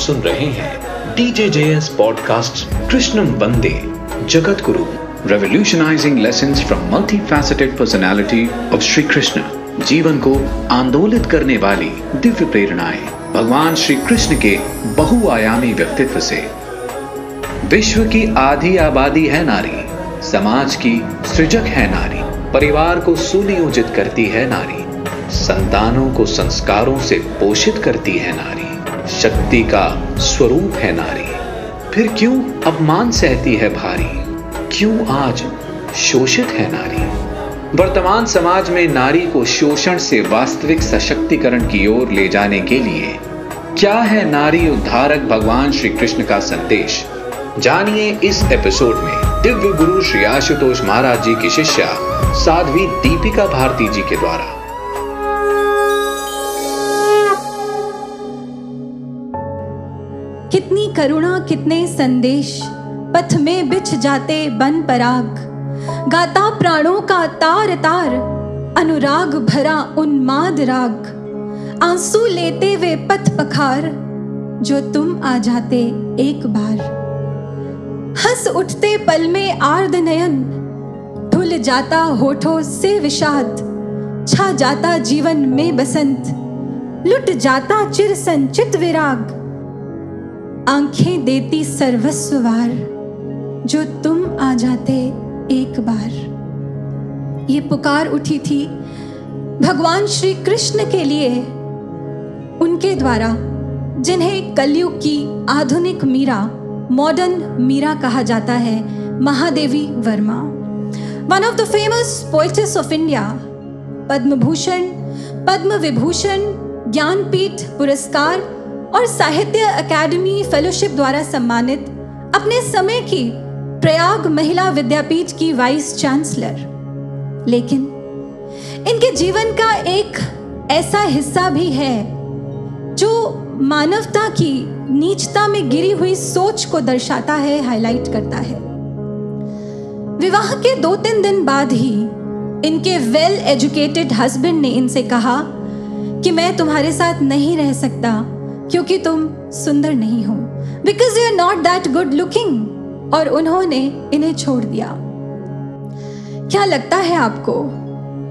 सुन रहे हैं DJ JS podcast कृष्णम वंदे जगत गुरु revolutionising lessons from multi personality of Shri Krishna जीवन को आंदोलित करने वाली दिव्य प्रेरणाएँ, भगवान श्री कृष्ण के बहुआयामी व्यक्तित्व से। विश्व की आधी आबादी है नारी, समाज की सृजक है नारी, परिवार को सुनियोजित करती है नारी, संतानों को संस्कारों से पोषित करती है नारी। शक्ति का स्वरूप है नारी। फिर क्यों अपमान सहती है भारी? क्यों आज शोषित है नारी? वर्तमान समाज में नारी को शोषण से वास्तविक सशक्तिकरण की ओर ले जाने के लिए क्या है नारी उद्धारक भगवान श्री कृष्ण का संदेश? जानिए इस एपिसोड में दिव्य गुरु श्री आशुतोष महाराज जी की शिष्या साध्वी दीपिका भारती जी के द्वारा। कितनी करुणा, कितने संदेश। पथ में बिछ जाते बन पराग। गाता प्राणों का तार तार। अनुराग भरा उन्माद राग। आँसू लेते वे पथ पखार, जो तुम आ जाते एक बार। हंस उठते पल में आर्द नयन। ढुल जाता होठों से विषाद। छा जाता जीवन में बसंत। लुट जाता चिर संचित विराग। आँखें देती सर्वस्ववार जो तुम आ जाते एक बार। ये पुकार उठी थी भगवान श्री कृष्ण के लिए, उनके द्वारा, जिन्हें कलयुग की आधुनिक मीरा मॉडर्न मीरा कहा जाता है, Mahadevi Verma. One of the famous poetess of India Padma Bhushan Padma Vibhushan Jnanpith पुरस्कार और साहित्य अकादमी फेलोशिप द्वारा सम्मानित अपने समय की प्रयाग महिला विद्यापीठ की वाइस चांसलर लेकिन इनके जीवन का एक ऐसा हिस्सा भी है जो मानवता की नीचता में गिरी हुई सोच को दर्शाता है हाईलाइट करता है। विवाह के दो तीन दिन बाद ही इनके वेल एजुकेटेड हस्बैंड ने इनसे कहा कि मैं तुम्हारे साथ नहीं रह सकता। क्योंकि तुम सुंदर नहीं हो। Because you are not that good looking और उन्होंने इन्हें छोड़ दिया। क्या लगता है आपको,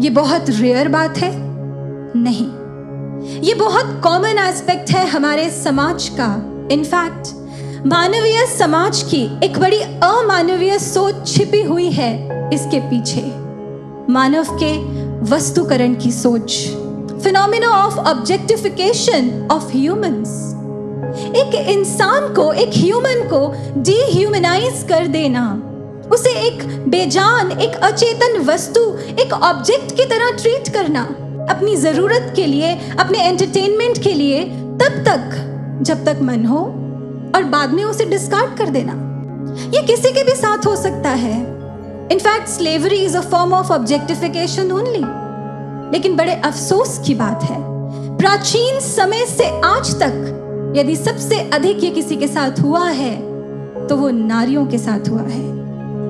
ये बहुत रेयर बात है? नहीं। ये बहुत कॉमन एस्पेक्ट है हमारे समाज का। इनफैक्ट मानवीय समाज की एक बड़ी अमानवीय सोच छिपी हुई है इसके पीछे। मानव के वस्तुकरण की सोच। Phenomena of objectification of humans एक इंसान को, एक ह्यूमन को डीह्यूमनाइज कर देना। उसे एक बेजान, एक अचेतन वस्तु, एक ऑब्जेक्ट की तरह ट्रीट करना। अपनी ज़रूरत के लिए, अपने एंटरटेनमेंट के लिए, तब तक, जब तक मन हो, और बाद में उसे डिस्कार्ड कर देना। ये किसी के भी साथ हो सकता है। In fact slavery is a form of objectification only लेकिन बड़े अफसोस की बात है। प्राचीन समय से आज तक यदि सबसे अधिक ये किसी के साथ हुआ है तो वो नारियों के साथ हुआ है।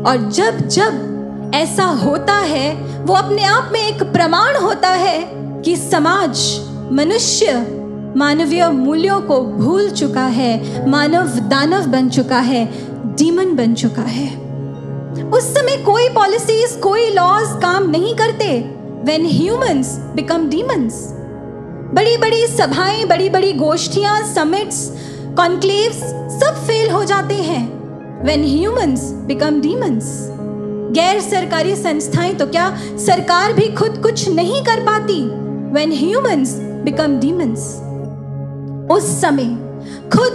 और जब जब ऐसा होता है, वो अपने आप में एक प्रमाण होता है कि समाज, मनुष्य, मानवीय मूल्यों को भूल चुका है, मानव दानव बन चुका है डीमन बन चुका है। उस समय कोई पॉलिसीज़ कोई लॉज काम नहीं करते। When humans become demons. बड़ी बड़ी सभाएँ बड़ी बड़ी गोष्ठियाँ समिट्स कॉन्क्लेव्स सब फेल हो जाते हैं when humans become demons. गैर सरकारी संस्थाएँ तो क्या सरकार भी खुद कुछ नहीं कर पाती when humans become demons? उस समय खुद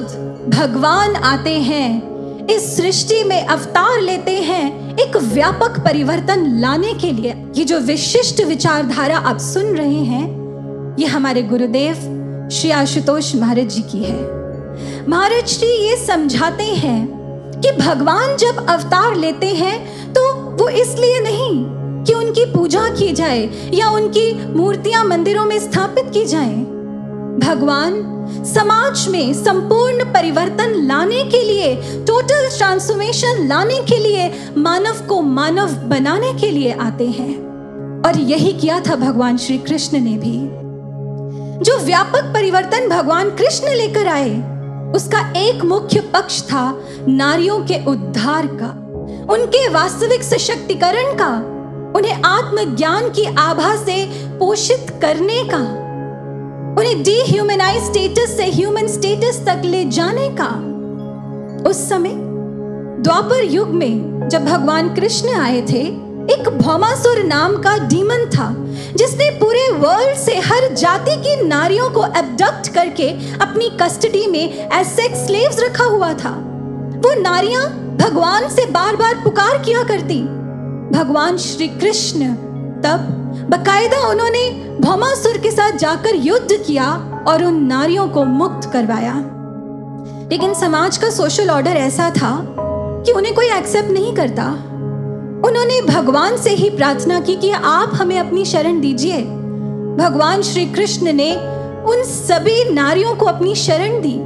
भगवान आते हैं। इस सृष्टि में अवतार लेते हैं एक व्यापक परिवर्तन लाने के लिए। ये जो विशिष्ट विचारधारा आप सुन रहे हैं, ये हमारे गुरुदेव श्री आशुतोष महाराज जी की है। महाराज जी ये समझाते हैं कि भगवान जब अवतार लेते हैं तो वो इसलिए नहीं कि उनकी पूजा की जाए या उनकी मूर्तियाँ मंदिरों में स्थापित की जाए। भगवान समाज में संपूर्ण परिवर्तन लाने के लिए टोटल ट्रांसफॉर्मेशन लाने के लिए, मानव को मानव बनाने के लिए आते हैं। और यही किया था भगवान श्री कृष्ण ने भी। जो व्यापक परिवर्तन भगवान कृष्ण लेकर आए, उसका एक मुख्य पक्ष था नारियों के उद्धार का, उनके वास्तविक सशक्तिकरण का, उन्हें आत्मज्ञान की आभा से पोषित करने का। उन्हें डीह्यूमनाइज स्टेटस से ह्यूमन स्टेटस तक ले जाने का। उस समय, द्वापर युग में जब भगवान कृष्ण आए थे, एक भौमासुर नाम का डीमन था, जिसने पूरे वर्ल्ड से हर जाति की नारियों को एबडक्ट करके अपनी कस्टडी में एज सेक्स स्लेव्स रखा हुआ था। वो नारियाँ भगवान से बार बार पुकार किया करती। भगवान श्री कृष्ण तब बकायदा उन्होंने भौमासुर के साथ जाकर युद्ध किया और उन नारियों को मुक्त करवाया। लेकिन समाज का सोशल ऑर्डर ऐसा था कि उन्हें कोई एक्सेप्ट नहीं करता। उन्होंने भगवान से ही प्रार्थना की कि आप हमें अपनी शरण दीजिए। भगवान श्री कृष्ण ने उन सभी नारियों को अपनी शरण दी,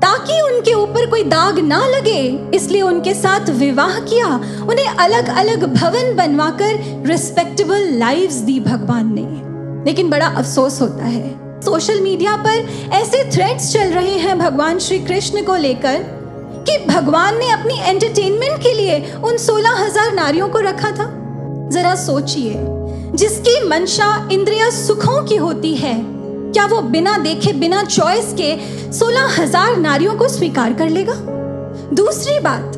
ताकि उनके ऊपर कोई दाग ना लगे। इसलिए उनके साथ विवाह किया। उन्हें अलग अलग भवन बनवाकर रिस्पेक्टेबल लाइव्स दी भगवान ने। लेकिन बड़ा अफसोस होता है। सोशल मीडिया पर ऐसे थ्रेड्स चल रहे हैं भगवान श्री कृष्ण को लेकर कि भगवान ने अपनी एंटरटेनमेंट के लिए उन सोलह हज़ार नारियों को रखा था। जरा सोचिए, जिसकी मंशा इंद्रिया सुखों की होती है, क्या वो बिना देखे, बिना चॉइस के सोलह हज़ार नारियों को स्वीकार कर लेगा? दूसरी बात,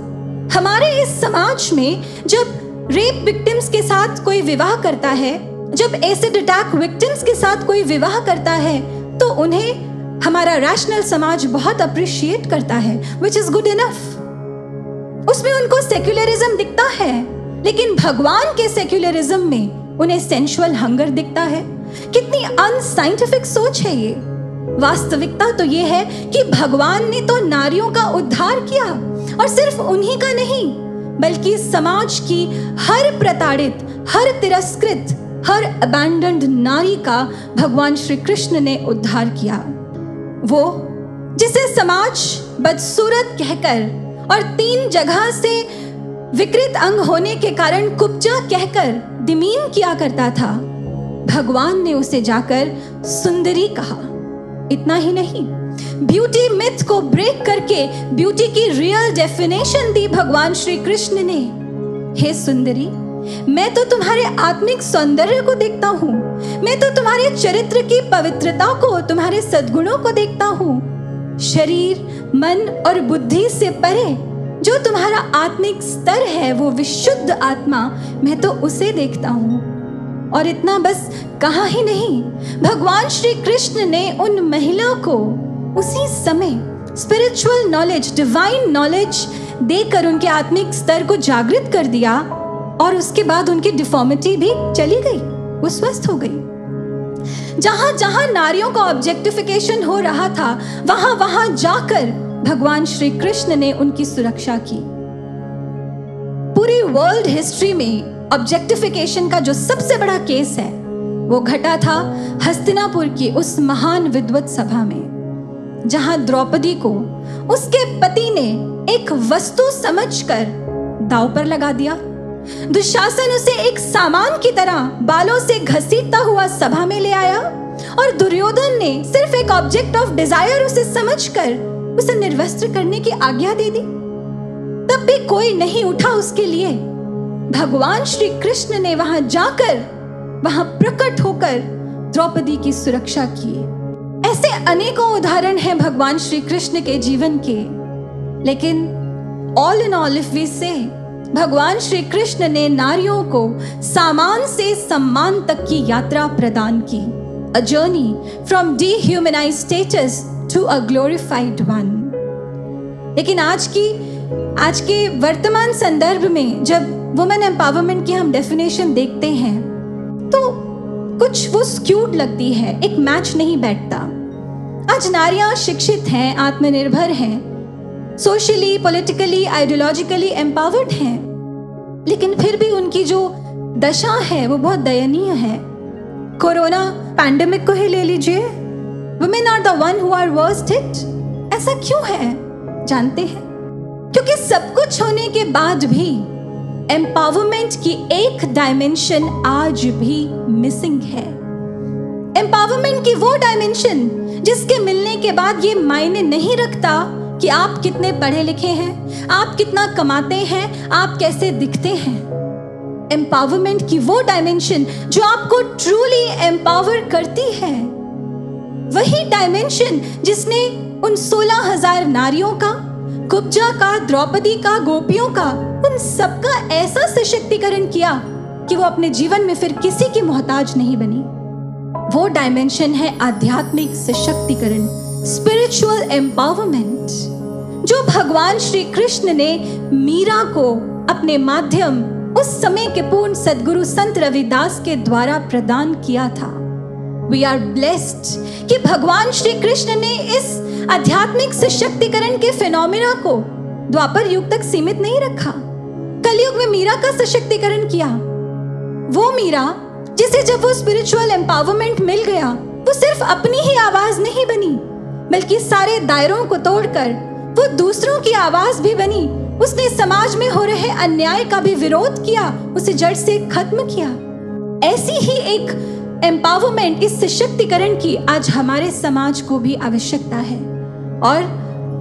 हमारे इस समाज में जब रेप विक्टिम्स के साथ कोई विवाह करता है जब एसिड अटैक विक्टिम्स के साथ कोई विवाह करता है तो उन्हें हमारा रैशनल समाज बहुत अप्रिशिएट करता है विच इज़ गुड इनफ उसमें उनको सेक्युलरिज्म दिखता है, लेकिन भगवान के सेक्युलरिज्म में उन्हें सेंशुअल हंगर दिखता है। कितनी अनसाइंटिफिक सोच है ये। वास्तविकता तो ये है कि भगवान ने तो नारियों का उद्धार किया, और सिर्फ़ उन्हीं का नहीं, बल्कि समाज की हर प्रताड़ित, हर तिरस्कृत हर अबैंडन्ड नारी का भगवान श्री कृष्ण ने उद्धार किया। वो, जिसे समाज बदसूरत कहकर और तीन जगह से विकृत अंग होने के कारण कुब्जा कहकर दिमीन किया करता था, भगवान ने उसे जाकर सुंदरी कहा। इतना ही नहीं ब्यूटी मिथ को ब्रेक करके ब्यूटी की रियल डेफिनेशन दी भगवान श्री कृष्ण ने। हे सुंदरी मैं तो तुम्हारे आत्मिक सौंदर्य को देखता हूँ। मैं तो तुम्हारे चरित्र की पवित्रता को, तुम्हारे सद्गुणों को देखता हूँ। शरीर, मन और बुद्धि से परे जो तुम्हारा आत्मिक स्तर है, वो विशुद्ध आत्मा, मैं तो उसे देखता हूँ। और इतना बस कहा ही नहीं, भगवान श्री कृष्ण ने उन महिला को उसी समय स्पिरिचुअल नॉलेज डिवाइन नॉलेज देकर उनके आत्मिक स्तर को जागृत कर दिया। और उसके बाद उनकी डिफॉर्मिटी भी चली गई, वो स्वस्थ हो गई। जहाँ जहाँ नारियों का ऑब्जेक्टिफिकेशन हो रहा था, वहाँ वहाँ जाकर भगवान श्री कृष्ण ने उनकी सुरक्षा की। पूरी वर्ल्ड हिस्ट्री में ऑब्जेक्टिफिकेशन का जो सबसे बड़ा केस है, वो घटा था हस्तिनापुर की उस महान विद्वत सभा में, जहाँ द्रौपदी को उसके पति ने एक वस्तु समझकर दाव पर लगा दिया। दुशासन उसे एक सामान की तरह बालों से घसीटता हुआ सभा में ले आया और दुर्योधन ने सिर्फ़ एक ऑब्जेक्ट ऑफ़ डिज़ायर उसे समझकर उसे निर्वस्त्र करने की आज्ञा दे दी। तब भी कोई नहीं उठा उसके लिए। भगवान श्री कृष्ण ने वहाँ जाकर, वहाँ प्रकट होकर द्रौपदी की सुरक्षा की। ऐसे अनेकों उदाहरण हैं भगवान श्री कृष्ण के जीवन के। लेकिन all in all if we say भगवान श्री कृष्ण ने नारियों को सामान से सम्मान तक की यात्रा प्रदान की a journey from dehumanise status to a glorified one लेकिन आज की, आज के वर्तमान संदर्भ में जब वुमेन एम्पावरमेंट की हम डेफिनेशन देखते हैं तो कुछ वो स्क्यूड लगती है, एक मैच नहीं बैठता। आज नारियाँ शिक्षित हैं, आत्मनिर्भर हैं सोशली पॉलिटिकली आइडियोलॉजिकली एम्पावर्ड हैं। लेकिन फिर भी उनकी जो दशा है, वो बहुत दयनीय है। कोरोना पैंडेमिक को ही ले लीजिए। Women are the one who are worst hit ऐसा क्यों है? जानते हैं? क्योंकि सब कुछ होने के बाद भी एम्पावरमेंट की एक डायमेंशन आज भी मिसिंग है। एम्पावरमेंट की वो डायमेंशन जिसके मिलने के बाद ये मायने नहीं रखता कि आप कितने पढ़े लिखे हैं? आप कितना कमाते हैं? आप कैसे दिखते हैं? एम्पावरमेंट की वो डायमेंशन जो आपको ट्रूली एम्पावर करती है। वही डायमेंशन जिसने उन सोलह हज़ार नारियों का कुब्जा का, द्रौपदी का, गोपियों का, उन सबका ऐसा सशक्तिकरण किया कि वो अपने जीवन में फिर किसी की मोहताज नहीं बनी। वो डायमेंशन है आध्यात्मिक सशक्तिकरण स्पिरिचुअल एम्पावरमेंट जो भगवान श्री कृष्ण ने मीरा को अपने माध्यम उस समय के पूर्ण सदगुरु संत रविदास के द्वारा प्रदान किया था। वी आर ब्लेस्ड कि भगवान श्री कृष्ण ने इस आध्यात्मिक सशक्तिकरण के फिनोमिना को द्वापर युग तक सीमित नहीं रखा। कलयुग में मीरा का सशक्तिकरण किया। वो मीरा, जिसे जब वो स्पिरिचुअल एम्पावरमेंट मिल गया, वो सिर्फ़ अपनी ही आवाज़ नहीं बनी, बल्कि सारे दायरों को तोड़कर वो दूसरों की आवाज़ भी बनी। उसने समाज में हो रहे अन्याय का भी विरोध किया, उसे जड़ से खत्म किया। ऐसी ही एक एम्पावरमेंट इस सशक्तिकरण की आज हमारे समाज को भी आवश्यकता है। और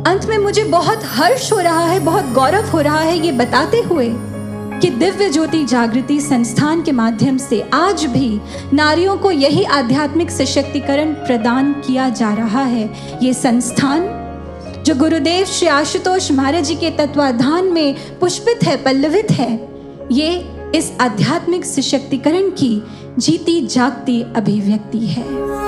अंत में मुझे बहुत हर्ष हो रहा है, बहुत गौरव हो रहा है ये बताते हुए कि दिव्य ज्योति जागृति संस्थान के माध्यम से आज भी नारियों को यही आध्यात्मिक सशक्तिकरण प्रदान किया जा रहा है। ये संस्थान जो गुरुदेव श्री आशुतोष महाराज जी के तत्वाधान में पुष्पित है, पल्लवित है, ये इस आध्यात्मिक सशक्तिकरण की जीती जागती अभिव्यक्ति है।